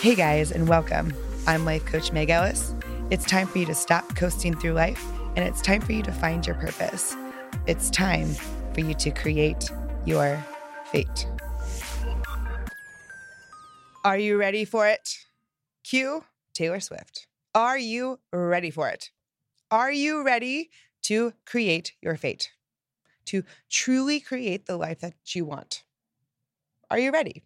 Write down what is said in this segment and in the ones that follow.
Hey guys, and welcome. I'm life coach Meg Ellis. It's time for you to stop coasting through life, and it's time for you to find your purpose. It's time for you to create your fate. Are you ready for it? Cue Taylor Swift. Are you ready for it? Are you ready to create your fate? To truly create the life that you want? Are you ready?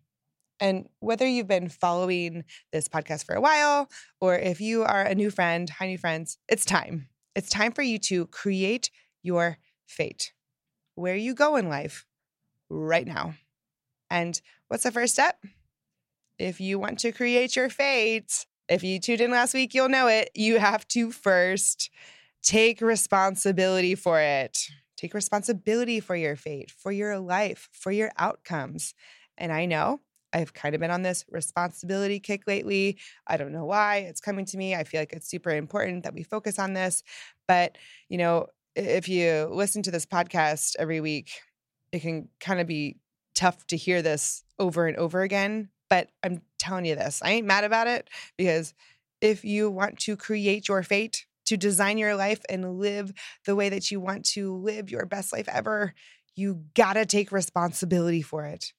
And whether you've been following this podcast for a while or if you are a new friend, hi, new friends, it's time. It's time for you to create your fate. Where you go in life right now. And what's the first step? If you want to create your fate, if you tuned in last week, you'll know it. You have to first take responsibility for it. Take responsibility for your fate, for your life, for your outcomes. And I know I've kind of been on this responsibility kick lately. I don't know why it's coming to me. I feel like it's super important that we focus on this. But, you know, if you listen to this podcast every week, it can kind of be tough to hear this over and over again. But I'm telling you this, I ain't mad about it because if you want to create your fate, to design your life and live the way that you want to live your best life ever, you gotta take responsibility for it.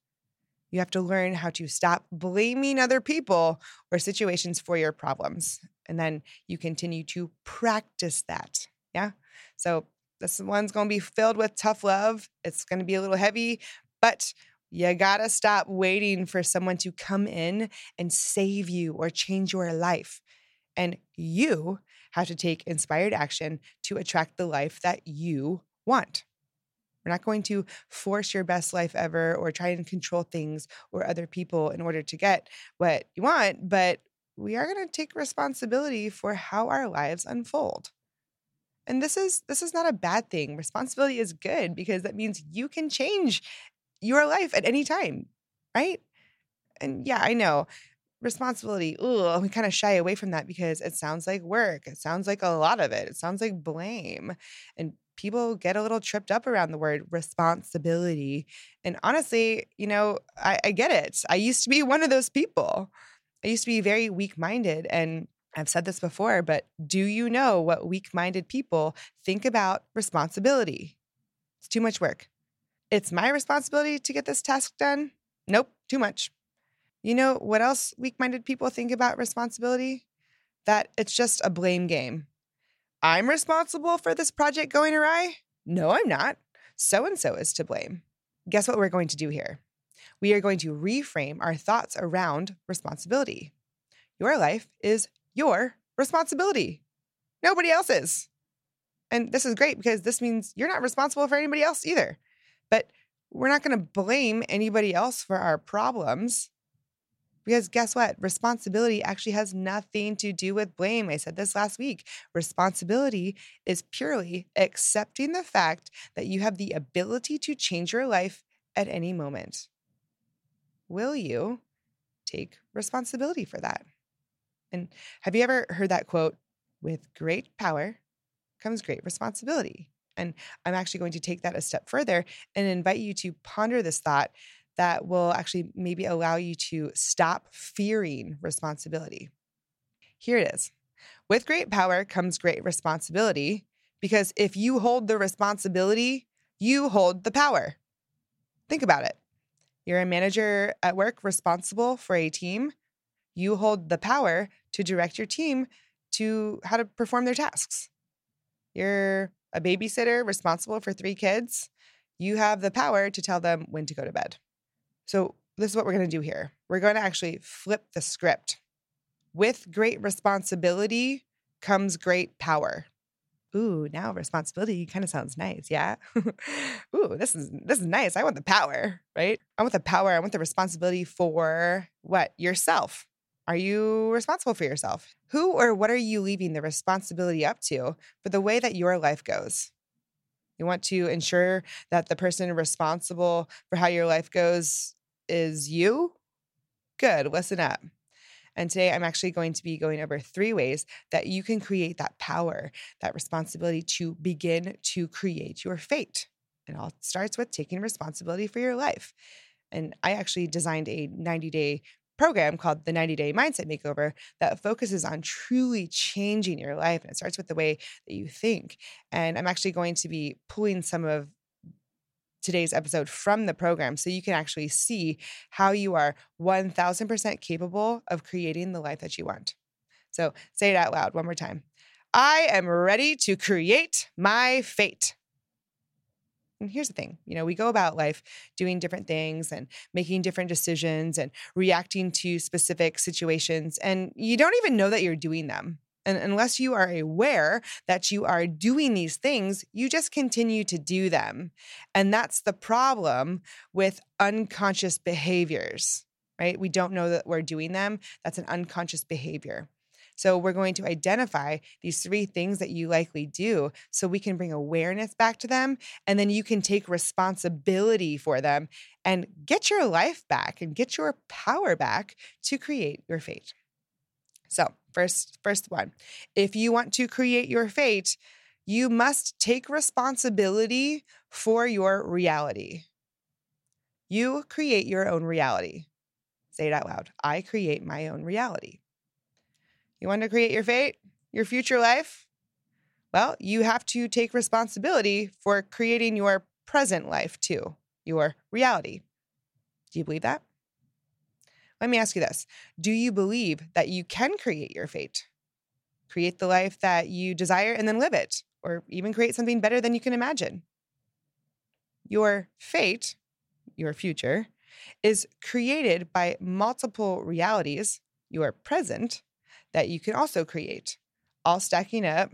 You have to learn how to stop blaming other people or situations for your problems. And then you continue to practice that. Yeah. So this one's going to be filled with tough love. It's going to be a little heavy, but you got to stop waiting for someone to come in and save you or change your life. And you have to take inspired action to attract the life that you want. We're not going to force your best life ever or try and control things or other people in order to get what you want, but we are going to take responsibility for how our lives unfold. And this is this is not a bad thing. Responsibility is good because that means you can change your life at any time, right? And yeah, I know responsibility. Ooh, we kind of shy away from that because it sounds like work. It sounds like a lot of it. It sounds like blame. And people get a little tripped up around the word responsibility. And honestly, you know, I, I get it. I used to be one of those people. I used to be very weak minded. And I've said this before, but do you know what weak minded people think about responsibility? It's too much work. It's my responsibility to get this task done. Nope, too much. You know what else weak minded people think about responsibility? That it's just a blame game. I'm responsible for this project going awry? No, I'm not. So and so is to blame. Guess what we're going to do here? We are going to reframe our thoughts around responsibility. Your life is your responsibility, nobody else's. And this is great because this means you're not responsible for anybody else either. But we're not going to blame anybody else for our problems. Because guess what? Responsibility actually has nothing to do with blame. I said this last week. Responsibility is purely accepting the fact that you have the ability to change your life at any moment. Will you take responsibility for that? And have you ever heard that quote? With great power comes great responsibility. And I'm actually going to take that a step further and invite you to ponder this thought that will actually maybe allow you to stop fearing responsibility. Here it is. With great power comes great responsibility because if you hold the responsibility, you hold the power. Think about it. You're a manager at work responsible for a team. You hold the power to direct your team to how to perform their tasks. You're a babysitter responsible for three kids. You have the power to tell them when to go to bed. So, this is what we're going to do here. We're going to actually flip the script. With great responsibility comes great power. Ooh, now responsibility kind of sounds nice, yeah. Ooh, this is this is nice. I want the power, right? I want the power. I want the responsibility for what? Yourself. Are you responsible for yourself? Who or what are you leaving the responsibility up to for the way that your life goes? You want to ensure that the person responsible for how your life goes is you? Good, listen up. And today I'm actually going to be going over three ways that you can create that power, that responsibility to begin to create your fate. It all starts with taking responsibility for your life. And I actually designed a 90 day program called the 90 Day Mindset Makeover that focuses on truly changing your life. And it starts with the way that you think. And I'm actually going to be pulling some of today's episode from the program so you can actually see how you are 1000% capable of creating the life that you want. So say it out loud one more time. I am ready to create my fate. And here's the thing you know, we go about life doing different things and making different decisions and reacting to specific situations, and you don't even know that you're doing them. And unless you are aware that you are doing these things, you just continue to do them. And that's the problem with unconscious behaviors, right? We don't know that we're doing them. That's an unconscious behavior. So we're going to identify these three things that you likely do so we can bring awareness back to them. And then you can take responsibility for them and get your life back and get your power back to create your fate. So, first, first one, if you want to create your fate, you must take responsibility for your reality. You create your own reality. Say it out loud. I create my own reality. You want to create your fate, your future life? Well, you have to take responsibility for creating your present life too, your reality. Do you believe that? Let me ask you this Do you believe that you can create your fate? Create the life that you desire and then live it, or even create something better than you can imagine. Your fate, your future, is created by multiple realities, your present, that you can also create, all stacking up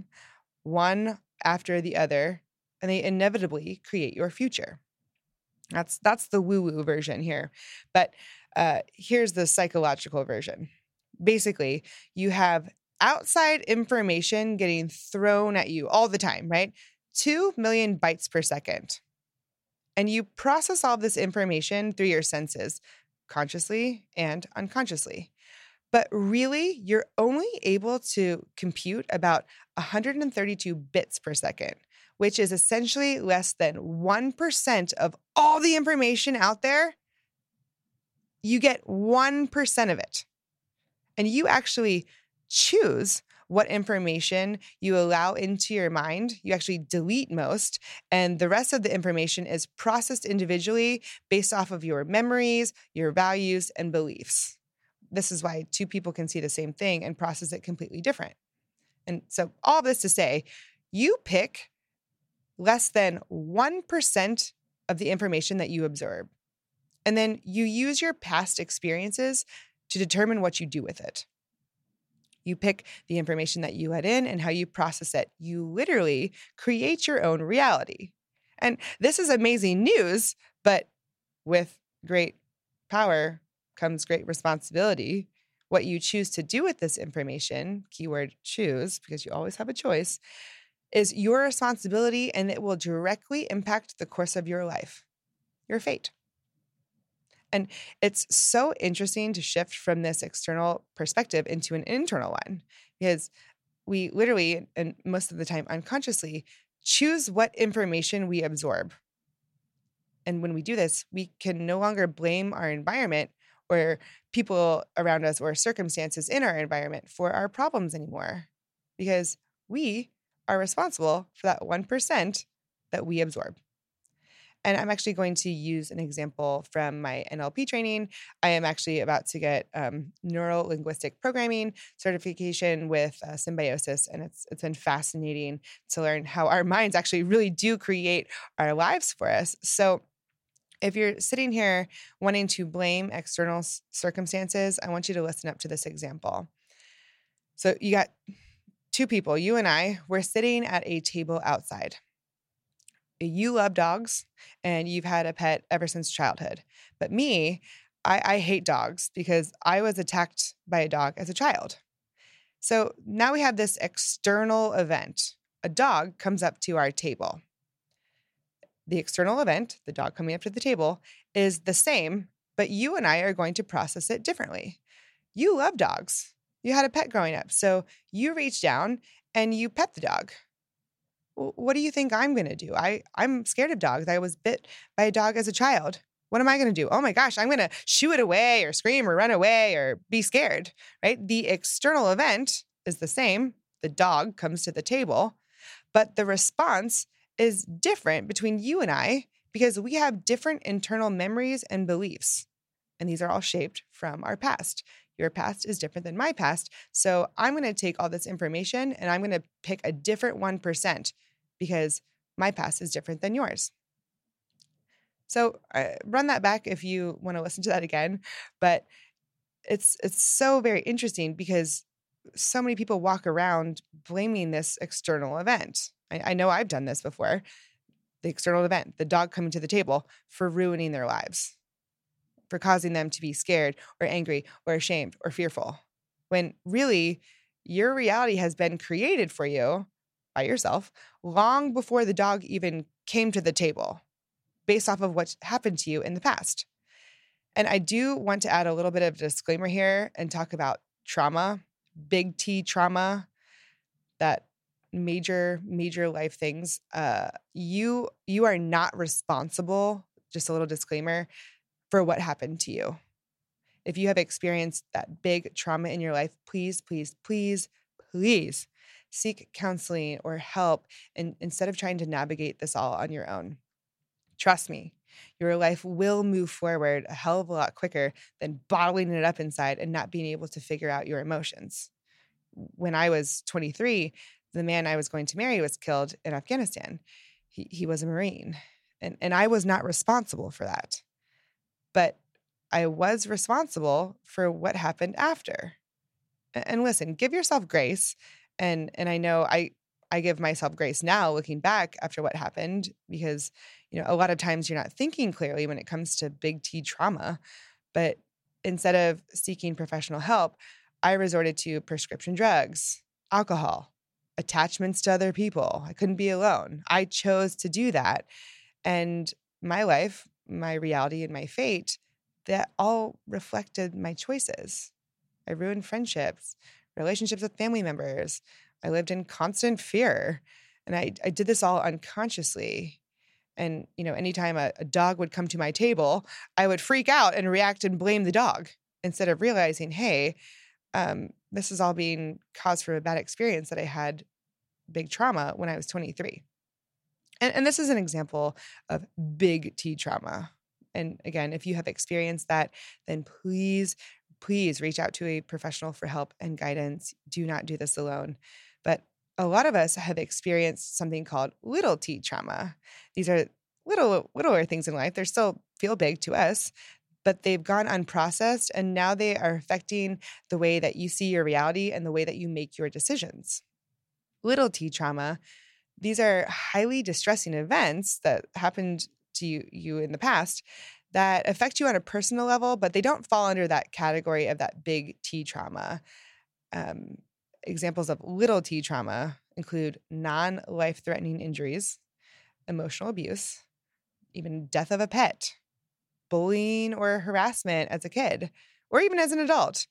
one after the other, and they inevitably create your future. That's that's the woo-woo version here. But uh, here's the psychological version. Basically, you have outside information getting thrown at you all the time, right? 2 million bytes per second. And you process all this information through your senses, consciously and unconsciously. But really, you're only able to compute about 132 bits per second, which is essentially less than 1% of all the information out there. You get 1% of it. And you actually choose what information you allow into your mind. You actually delete most, and the rest of the information is processed individually based off of your memories, your values, and beliefs this is why two people can see the same thing and process it completely different. And so, all this to say, you pick less than 1% of the information that you absorb. And then you use your past experiences to determine what you do with it. You pick the information that you let in and how you process it. You literally create your own reality. And this is amazing news, but with great power comes great responsibility. What you choose to do with this information, keyword choose, because you always have a choice, is your responsibility and it will directly impact the course of your life, your fate. And it's so interesting to shift from this external perspective into an internal one because we literally, and most of the time unconsciously, choose what information we absorb. And when we do this, we can no longer blame our environment or people around us or circumstances in our environment for our problems anymore because we are responsible for that 1% that we absorb. And I'm actually going to use an example from my NLP training. I am actually about to get um, neuro linguistic programming certification with uh, symbiosis, and it's it's been fascinating to learn how our minds actually really do create our lives for us. So if you're sitting here wanting to blame external circumstances, I want you to listen up to this example. So you got two people, you and I, we're sitting at a table outside. You love dogs and you've had a pet ever since childhood. But me, I, I hate dogs because I was attacked by a dog as a child. So now we have this external event. A dog comes up to our table the external event, the dog coming up to the table, is the same, but you and I are going to process it differently. You love dogs. You had a pet growing up. So you reach down and you pet the dog. what do you think I'm going to do? I, I'm scared of dogs. I was bit by a dog as a child. What am I going to do? Oh my gosh, I'm going to shoo it away or scream or run away or be scared, right? The external event is the same. The dog comes to the table, but the response is different between you and I because we have different internal memories and beliefs. And these are all shaped from our past. Your past is different than my past. So I'm going to take all this information and I'm going to pick a different 1% because my past is different than yours. So uh, run that back if you want to listen to that again. But it's it's so very interesting because so many people walk around blaming this external event. I, I know I've done this before. The external event, the dog coming to the table, for ruining their lives, for causing them to be scared or angry or ashamed or fearful. When really, your reality has been created for you by yourself long before the dog even came to the table based off of what happened to you in the past. And I do want to add a little bit of a disclaimer here and talk about trauma, big T trauma, that major major life things. Uh you you are not responsible, just a little disclaimer, for what happened to you. If you have experienced that big trauma in your life, please please please please seek counseling or help instead of trying to navigate this all on your own. Trust me, your life will move forward a hell of a lot quicker than bottling it up inside and not being able to figure out your emotions. When I was 23, the man I was going to marry was killed in Afghanistan. He, he was a Marine, and, and I was not responsible for that. But I was responsible for what happened after. And listen, give yourself grace and and I know I I give myself grace now looking back after what happened because you know a lot of times you're not thinking clearly when it comes to big T trauma but instead of seeking professional help I resorted to prescription drugs, alcohol, attachments to other people. I couldn't be alone. I chose to do that. And my life, my reality, and my fate, that all reflected my choices. I ruined friendships, relationships with family members. I lived in constant fear. And I, I did this all unconsciously. And, you know, anytime a, a dog would come to my table, I would freak out and react and blame the dog instead of realizing, hey, um, this is all being caused from a bad experience that I had big trauma when I was 23. And, and this is an example of big T trauma. And again, if you have experienced that, then please please reach out to a professional for help and guidance. Do not do this alone. But a lot of us have experienced something called little t trauma. These are little littler things in life. They still feel big to us, but they've gone unprocessed and now they are affecting the way that you see your reality and the way that you make your decisions. Little t trauma, these are highly distressing events that happened to you, you in the past that affect you on a personal level, but they don't fall under that category of that big T trauma. Um, examples of little T trauma include non life threatening injuries, emotional abuse, even death of a pet, bullying or harassment as a kid, or even as an adult,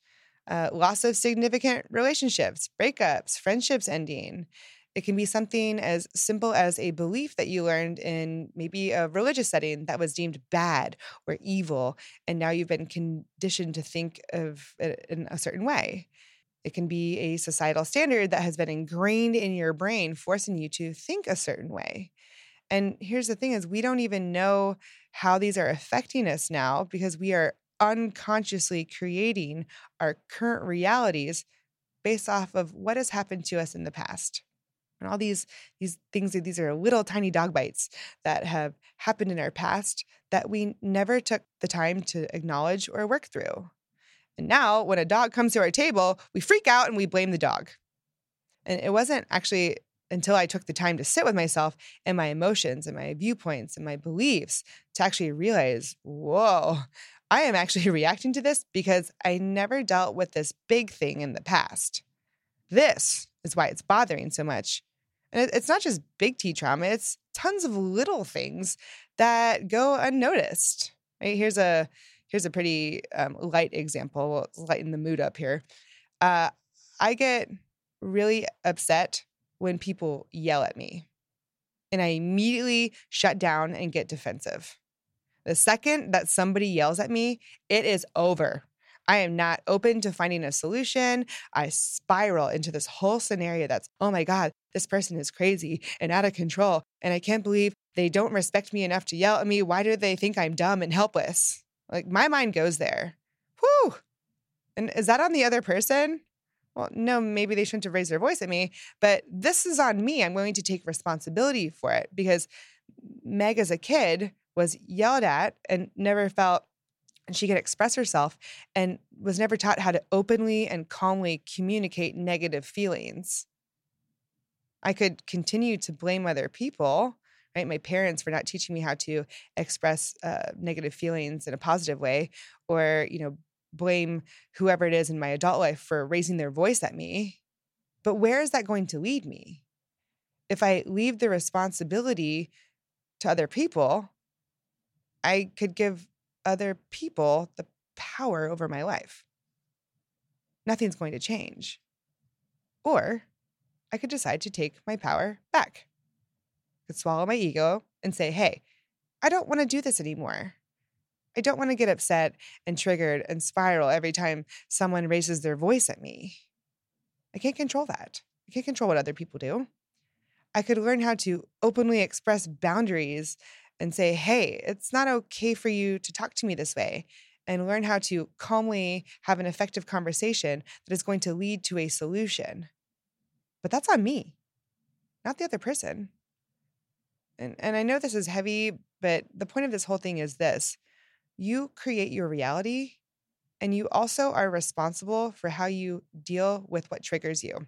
uh, loss of significant relationships, breakups, friendships ending, it can be something as simple as a belief that you learned in maybe a religious setting that was deemed bad or evil, and now you've been conditioned to think of it in a certain way. It can be a societal standard that has been ingrained in your brain, forcing you to think a certain way. And here's the thing is we don't even know how these are affecting us now because we are unconsciously creating our current realities based off of what has happened to us in the past. And all these these things these are little tiny dog bites that have happened in our past that we never took the time to acknowledge or work through. And now when a dog comes to our table we freak out and we blame the dog. And it wasn't actually until I took the time to sit with myself and my emotions and my viewpoints and my beliefs to actually realize, whoa, I am actually reacting to this because I never dealt with this big thing in the past. This is why it's bothering so much. And it's not just big T trauma, it's tons of little things that go unnoticed. Right? Here's a here's a pretty um, light example. We'll lighten the mood up here. Uh, I get really upset when people yell at me, and I immediately shut down and get defensive. The second that somebody yells at me, it is over. I am not open to finding a solution. I spiral into this whole scenario that's, oh my God, this person is crazy and out of control. And I can't believe they don't respect me enough to yell at me. Why do they think I'm dumb and helpless? Like my mind goes there. Whew. And is that on the other person? Well, no, maybe they shouldn't have raised their voice at me, but this is on me. I'm going to take responsibility for it because Meg, as a kid, was yelled at and never felt and she could express herself and was never taught how to openly and calmly communicate negative feelings. I could continue to blame other people, right? My parents for not teaching me how to express uh, negative feelings in a positive way, or, you know, blame whoever it is in my adult life for raising their voice at me. But where is that going to lead me? If I leave the responsibility to other people, I could give other people the power over my life. Nothing's going to change. Or I could decide to take my power back. I could swallow my ego and say, hey, I don't want to do this anymore. I don't want to get upset and triggered and spiral every time someone raises their voice at me. I can't control that. I can't control what other people do. I could learn how to openly express boundaries and say, hey, it's not okay for you to talk to me this way, and learn how to calmly have an effective conversation that is going to lead to a solution. But that's on me, not the other person. And, and I know this is heavy, but the point of this whole thing is this you create your reality, and you also are responsible for how you deal with what triggers you.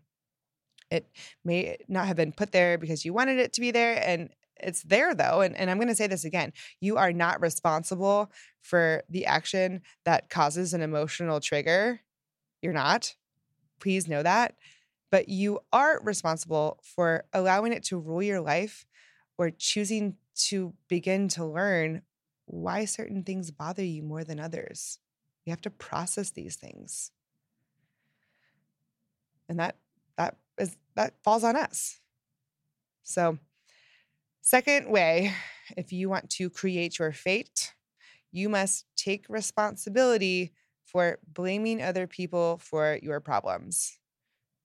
It may not have been put there because you wanted it to be there, and it's there though. And, and I'm going to say this again you are not responsible for the action that causes an emotional trigger. You're not. Please know that. But you are responsible for allowing it to rule your life or choosing to begin to learn why certain things bother you more than others. You have to process these things. And that that is that falls on us. So Second way, if you want to create your fate, you must take responsibility for blaming other people for your problems.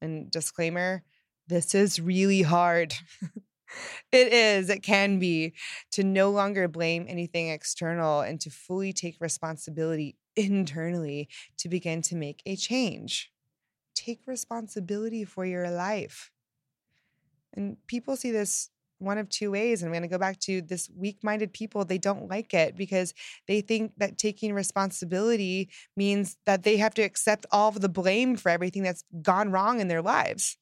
And disclaimer this is really hard. it is, it can be to no longer blame anything external and to fully take responsibility internally to begin to make a change. Take responsibility for your life. And people see this one of two ways. And I'm going to go back to this weak minded people. They don't like it because they think that taking responsibility means that they have to accept all of the blame for everything that's gone wrong in their lives.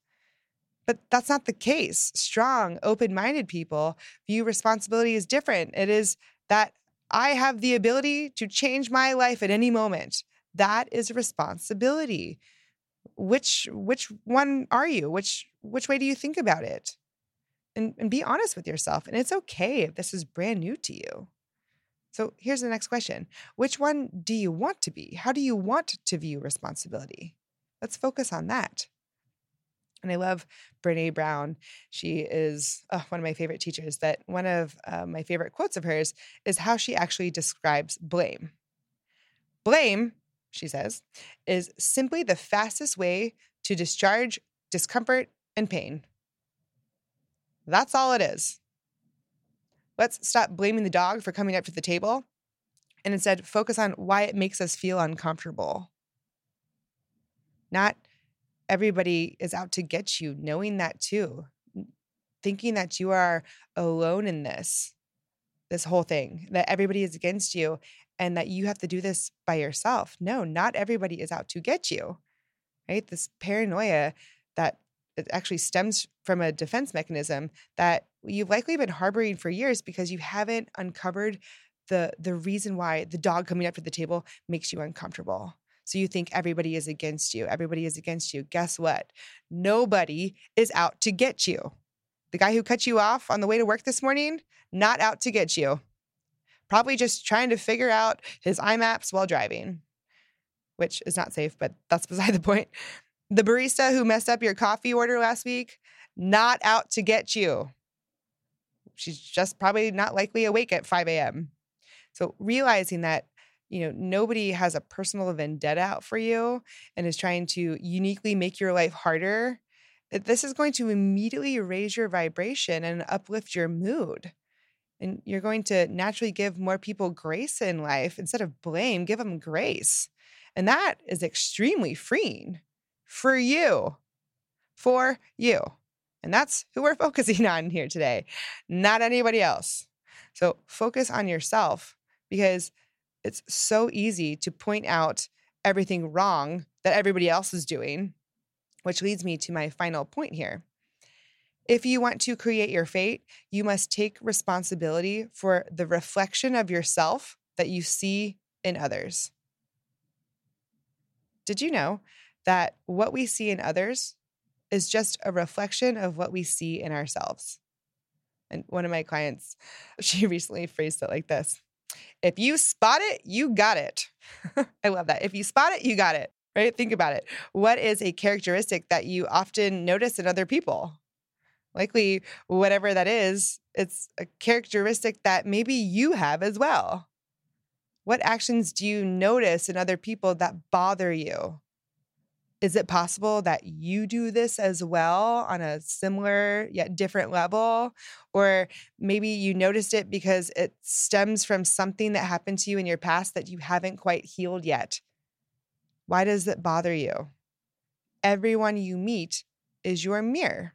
But that's not the case. Strong, open minded people view responsibility as different. It is that I have the ability to change my life at any moment. That is responsibility. Which which one are you? Which which way do you think about it? And, and be honest with yourself. And it's okay if this is brand new to you. So here's the next question Which one do you want to be? How do you want to view responsibility? Let's focus on that. And I love Brene Brown. She is oh, one of my favorite teachers. That one of uh, my favorite quotes of hers is how she actually describes blame. Blame, she says, is simply the fastest way to discharge discomfort and pain. That's all it is. Let's stop blaming the dog for coming up to the table and instead focus on why it makes us feel uncomfortable. Not everybody is out to get you, knowing that too. Thinking that you are alone in this, this whole thing, that everybody is against you and that you have to do this by yourself. No, not everybody is out to get you, right? This paranoia that it actually stems from a defense mechanism that you've likely been harboring for years because you haven't uncovered the the reason why the dog coming up to the table makes you uncomfortable. So you think everybody is against you. Everybody is against you. Guess what? Nobody is out to get you. The guy who cut you off on the way to work this morning, not out to get you. Probably just trying to figure out his IMAPs while driving, which is not safe, but that's beside the point. The barista who messed up your coffee order last week, not out to get you. She's just probably not likely awake at 5 a.m. So realizing that you know nobody has a personal vendetta out for you and is trying to uniquely make your life harder this is going to immediately raise your vibration and uplift your mood and you're going to naturally give more people grace in life instead of blame give them grace and that is extremely freeing for you for you and that's who we're focusing on here today not anybody else so focus on yourself because it's so easy to point out everything wrong that everybody else is doing, which leads me to my final point here. If you want to create your fate, you must take responsibility for the reflection of yourself that you see in others. Did you know that what we see in others is just a reflection of what we see in ourselves? And one of my clients, she recently phrased it like this If you spot it, you got it. I love that. If you spot it, you got it, right? Think about it. What is a characteristic that you often notice in other people? Likely, whatever that is, it's a characteristic that maybe you have as well. What actions do you notice in other people that bother you? Is it possible that you do this as well on a similar yet different level? Or maybe you noticed it because it stems from something that happened to you in your past that you haven't quite healed yet. Why does it bother you? Everyone you meet is your mirror.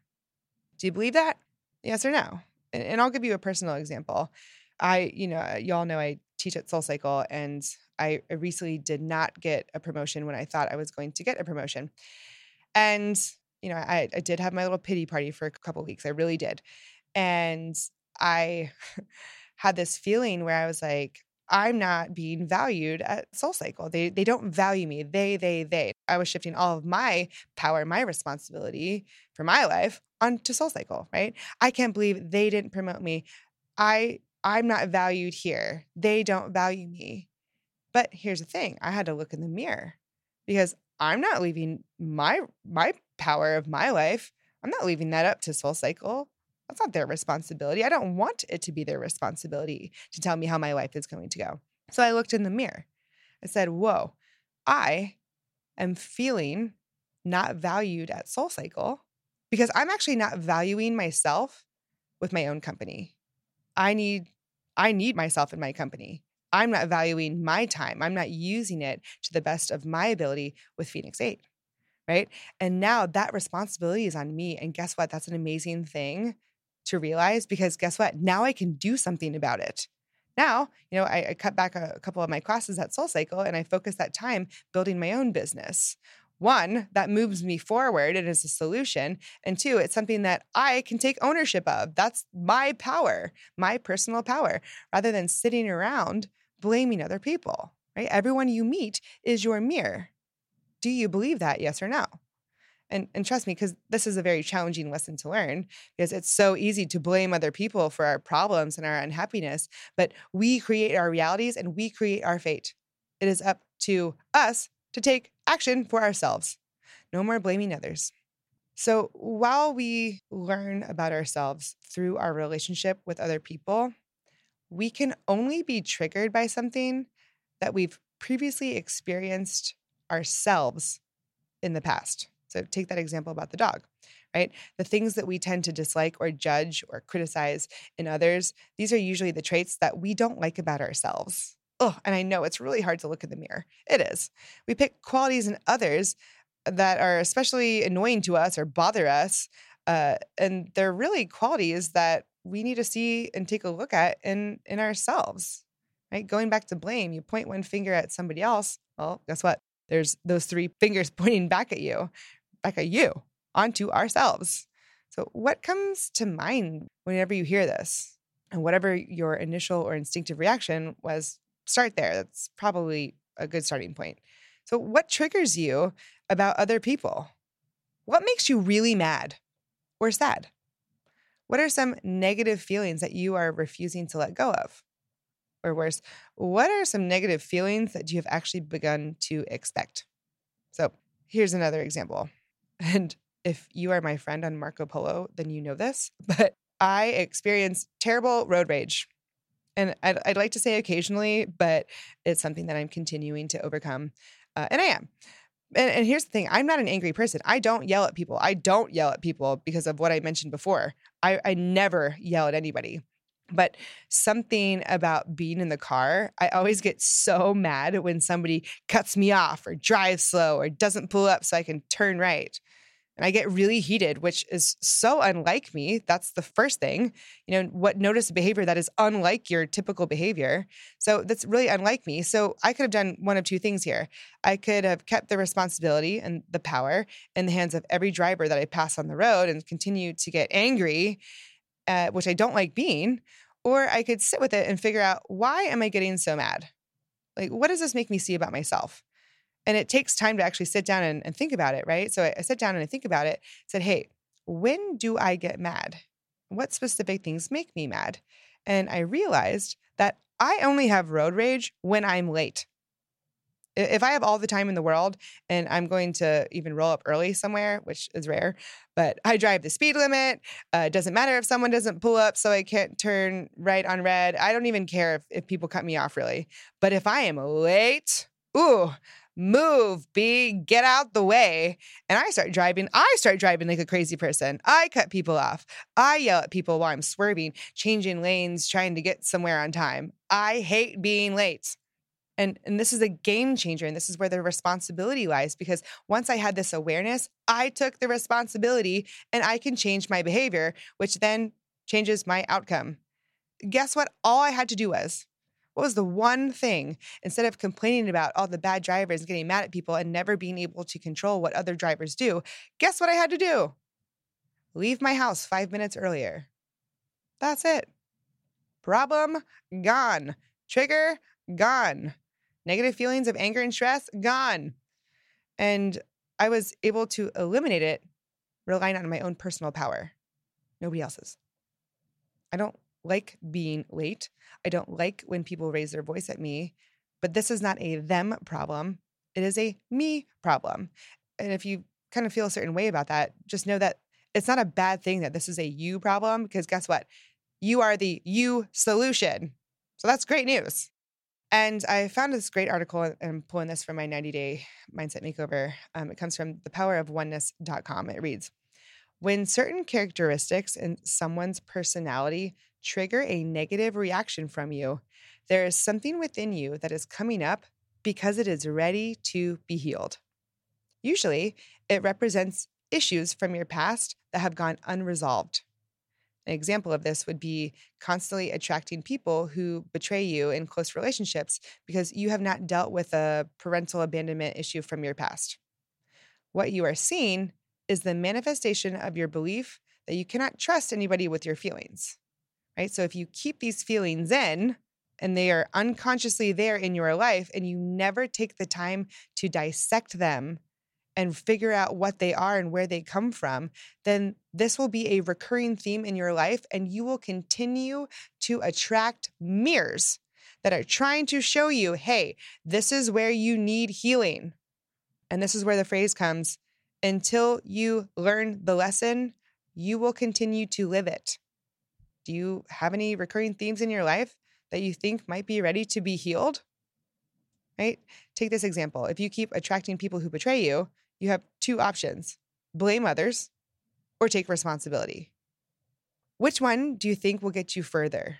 Do you believe that? Yes or no? And I'll give you a personal example. I, you know, y'all know I teach at SoulCycle and I recently did not get a promotion when I thought I was going to get a promotion. And, you know, I, I did have my little pity party for a couple weeks. I really did. And I had this feeling where I was like, I'm not being valued at SoulCycle. They they don't value me. They they they. I was shifting all of my power, my responsibility for my life onto SoulCycle, right? I can't believe they didn't promote me. I I'm not valued here. They don't value me. But here's the thing I had to look in the mirror because I'm not leaving my my power of my life. I'm not leaving that up to SoulCycle. That's not their responsibility. I don't want it to be their responsibility to tell me how my life is going to go. So I looked in the mirror. I said, Whoa, I am feeling not valued at SoulCycle because I'm actually not valuing myself with my own company. I need I need myself in my company. I'm not valuing my time. I'm not using it to the best of my ability with Phoenix 8. Right. And now that responsibility is on me. And guess what? That's an amazing thing to realize because guess what? Now I can do something about it. Now, you know, I, I cut back a, a couple of my classes at SoulCycle and I focus that time building my own business one, that moves me forward and is a solution. And two, it's something that I can take ownership of. That's my power, my personal power, rather than sitting around blaming other people, right? Everyone you meet is your mirror. Do you believe that? Yes or no? And, and trust me, because this is a very challenging lesson to learn because it's so easy to blame other people for our problems and our unhappiness. But we create our realities and we create our fate. It is up to us to take action for ourselves. No more blaming others. So, while we learn about ourselves through our relationship with other people, we can only be triggered by something that we've previously experienced ourselves in the past. So, take that example about the dog, right? The things that we tend to dislike or judge or criticize in others, these are usually the traits that we don't like about ourselves oh, and I know it's really hard to look in the mirror. It is. We pick qualities in others that are especially annoying to us or bother us. Uh, and they're really qualities that we need to see and take a look at in in ourselves. Right? Going back to blame, you point one finger at somebody else. Well, guess what? There's those three fingers pointing back at you, back at you, onto ourselves. So, what comes to mind whenever you hear this? And whatever your initial or instinctive reaction was, start there. That's probably a good starting point. So, what triggers you about other people? What makes you really mad or sad? What are some negative feelings that you are refusing to let go of? Or worse, what are some negative feelings that you have actually begun to expect? So, here's another example. And if you are my friend on Marco Polo, then you know this, but I experienced terrible road rage And I'd, I'd like to say occasionally, but it's something that I'm continuing to overcome. Uh, and I am. And, and here's the thing I'm not an angry person. I don't yell at people. I don't yell at people because of what I mentioned before. I, I never yell at anybody. But something about being in the car, I always get so mad when somebody cuts me off or drives slow or doesn't pull up so I can turn right. And I get really heated, which is so unlike me. That's the first thing. You know, what notice a behavior that is unlike your typical behavior. So that's really unlike me. So I could have done one of two things here. I could have kept the responsibility and the power in the hands of every driver that I pass on the road and continue to get angry uh, which I don't like being, or I could sit with it and figure out why am I getting so mad? Like, what does this make me see about myself? And it takes time to actually sit down and, and think about it, right? So I, I sat down and I think about it, said, hey, when do I get mad? What specific things make me mad? And I realized that I only have road rage when I'm late. If I have all the time in the world and I'm going to even roll up early somewhere, which is rare, but I drive the speed limit. Uh, it doesn't matter if someone doesn't pull up so I can't turn right on red. I don't even care if, if people cut me off really. But if I am late, ooh, move, B, get out the way. And I start driving. I start driving like a crazy person. I cut people off. I yell at people while I'm swerving, changing lanes, trying to get somewhere on time. I hate being late. And, and this is a game changer. And this is where the responsibility lies because once I had this awareness, I took the responsibility and I can change my behavior, which then changes my outcome. Guess what? All I had to do was what was the one thing instead of complaining about all the bad drivers getting mad at people and never being able to control what other drivers do? Guess what I had to do? Leave my house five minutes earlier. That's it. Problem gone. Trigger gone negative feelings of anger and stress gone. And I was able to eliminate it relying on my own personal power, nobody else's. I don't like being late. I don't like when people raise their voice at me, but this is not a them problem. It is a me problem. And if you kind of feel a certain way about that, just know that it's not a bad thing that this is a you problem because guess what? You are the you solution. So that's great news. And I found this great article, and I'm pulling this from my 90 day mindset makeover. Um, it comes from thepowerofoneness.com. It reads When certain characteristics in someone's personality trigger a negative reaction from you, there is something within you that is coming up because it is ready to be healed. Usually, it represents issues from your past that have gone unresolved. An example of this would be constantly attracting people who betray you in close relationships because you have not dealt with a parental abandonment issue from your past. What you are seeing is the manifestation of your belief that you cannot trust anybody with your feelings, right? So if you keep these feelings in, and they are unconsciously there in your life, and you never take the time to dissect them and figure out what they are and where they come from, then this will be a recurring theme in your life and you will continue to attract mirrors that are trying to show you, hey, this is where you need healing. And this is where the phrase comes until you learn the lesson, you will continue to live it. Do you have any recurring themes in your life that you think might be ready to be healed? Right? Take this example. If you keep attracting people who betray you, you have two options blame others or take responsibility. Which one do you think will get you further?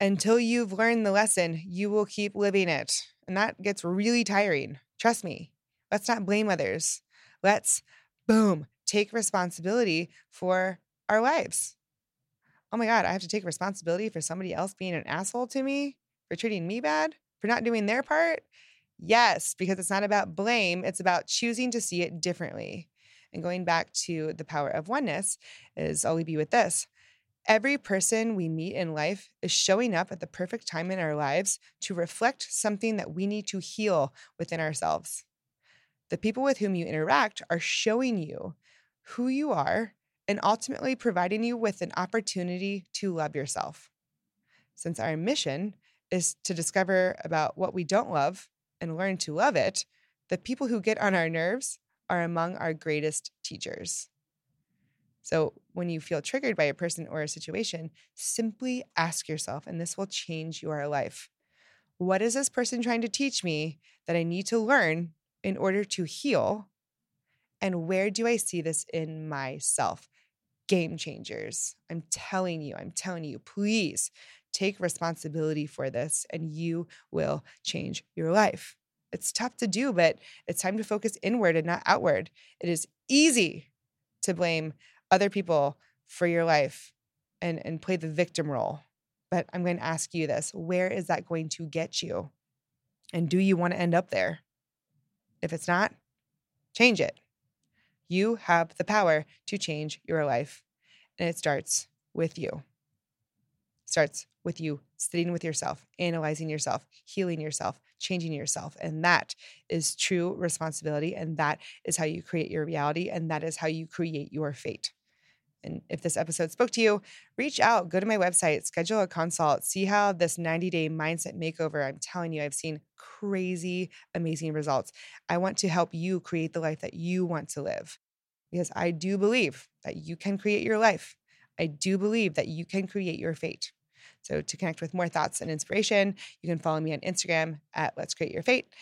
Until you've learned the lesson, you will keep living it. And that gets really tiring. Trust me. Let's not blame others. Let's, boom, take responsibility for our lives. Oh my God, I have to take responsibility for somebody else being an asshole to me, for treating me bad, for not doing their part. Yes, because it's not about blame, it's about choosing to see it differently. And going back to the power of oneness is I'll leave you with this. Every person we meet in life is showing up at the perfect time in our lives to reflect something that we need to heal within ourselves. The people with whom you interact are showing you who you are and ultimately providing you with an opportunity to love yourself. Since our mission is to discover about what we don't love and learn to love it, the people who get on our nerves are among our greatest teachers. So, when you feel triggered by a person or a situation, simply ask yourself, and this will change your life what is this person trying to teach me that I need to learn in order to heal? And where do I see this in myself? Game changers. I'm telling you, I'm telling you, please take responsibility for this and you will change your life. It's tough to do, but it's time to focus inward and not outward. It is easy to blame other people for your life and, and play the victim role. But I'm going to ask you this where is that going to get you? And do you want to end up there? If it's not, change it. You have the power to change your life. And it starts with you. Starts with you sitting with yourself, analyzing yourself, healing yourself, changing yourself. And that is true responsibility. And that is how you create your reality. And that is how you create your fate. And if this episode spoke to you, reach out, go to my website, schedule a consult, see how this 90 day mindset makeover. I'm telling you, I've seen crazy, amazing results. I want to help you create the life that you want to live because I do believe that you can create your life. I do believe that you can create your fate. So, to connect with more thoughts and inspiration, you can follow me on Instagram at Let's Create Your Fate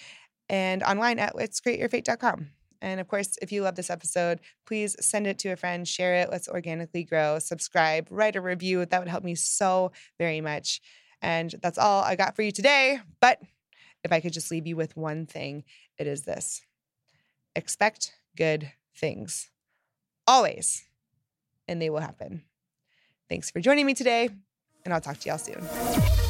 and online at Let's Create Your Fate.com. And of course, if you love this episode, please send it to a friend, share it. Let's organically grow, subscribe, write a review. That would help me so very much. And that's all I got for you today. But if I could just leave you with one thing, it is this expect good things always, and they will happen. Thanks for joining me today, and I'll talk to y'all soon.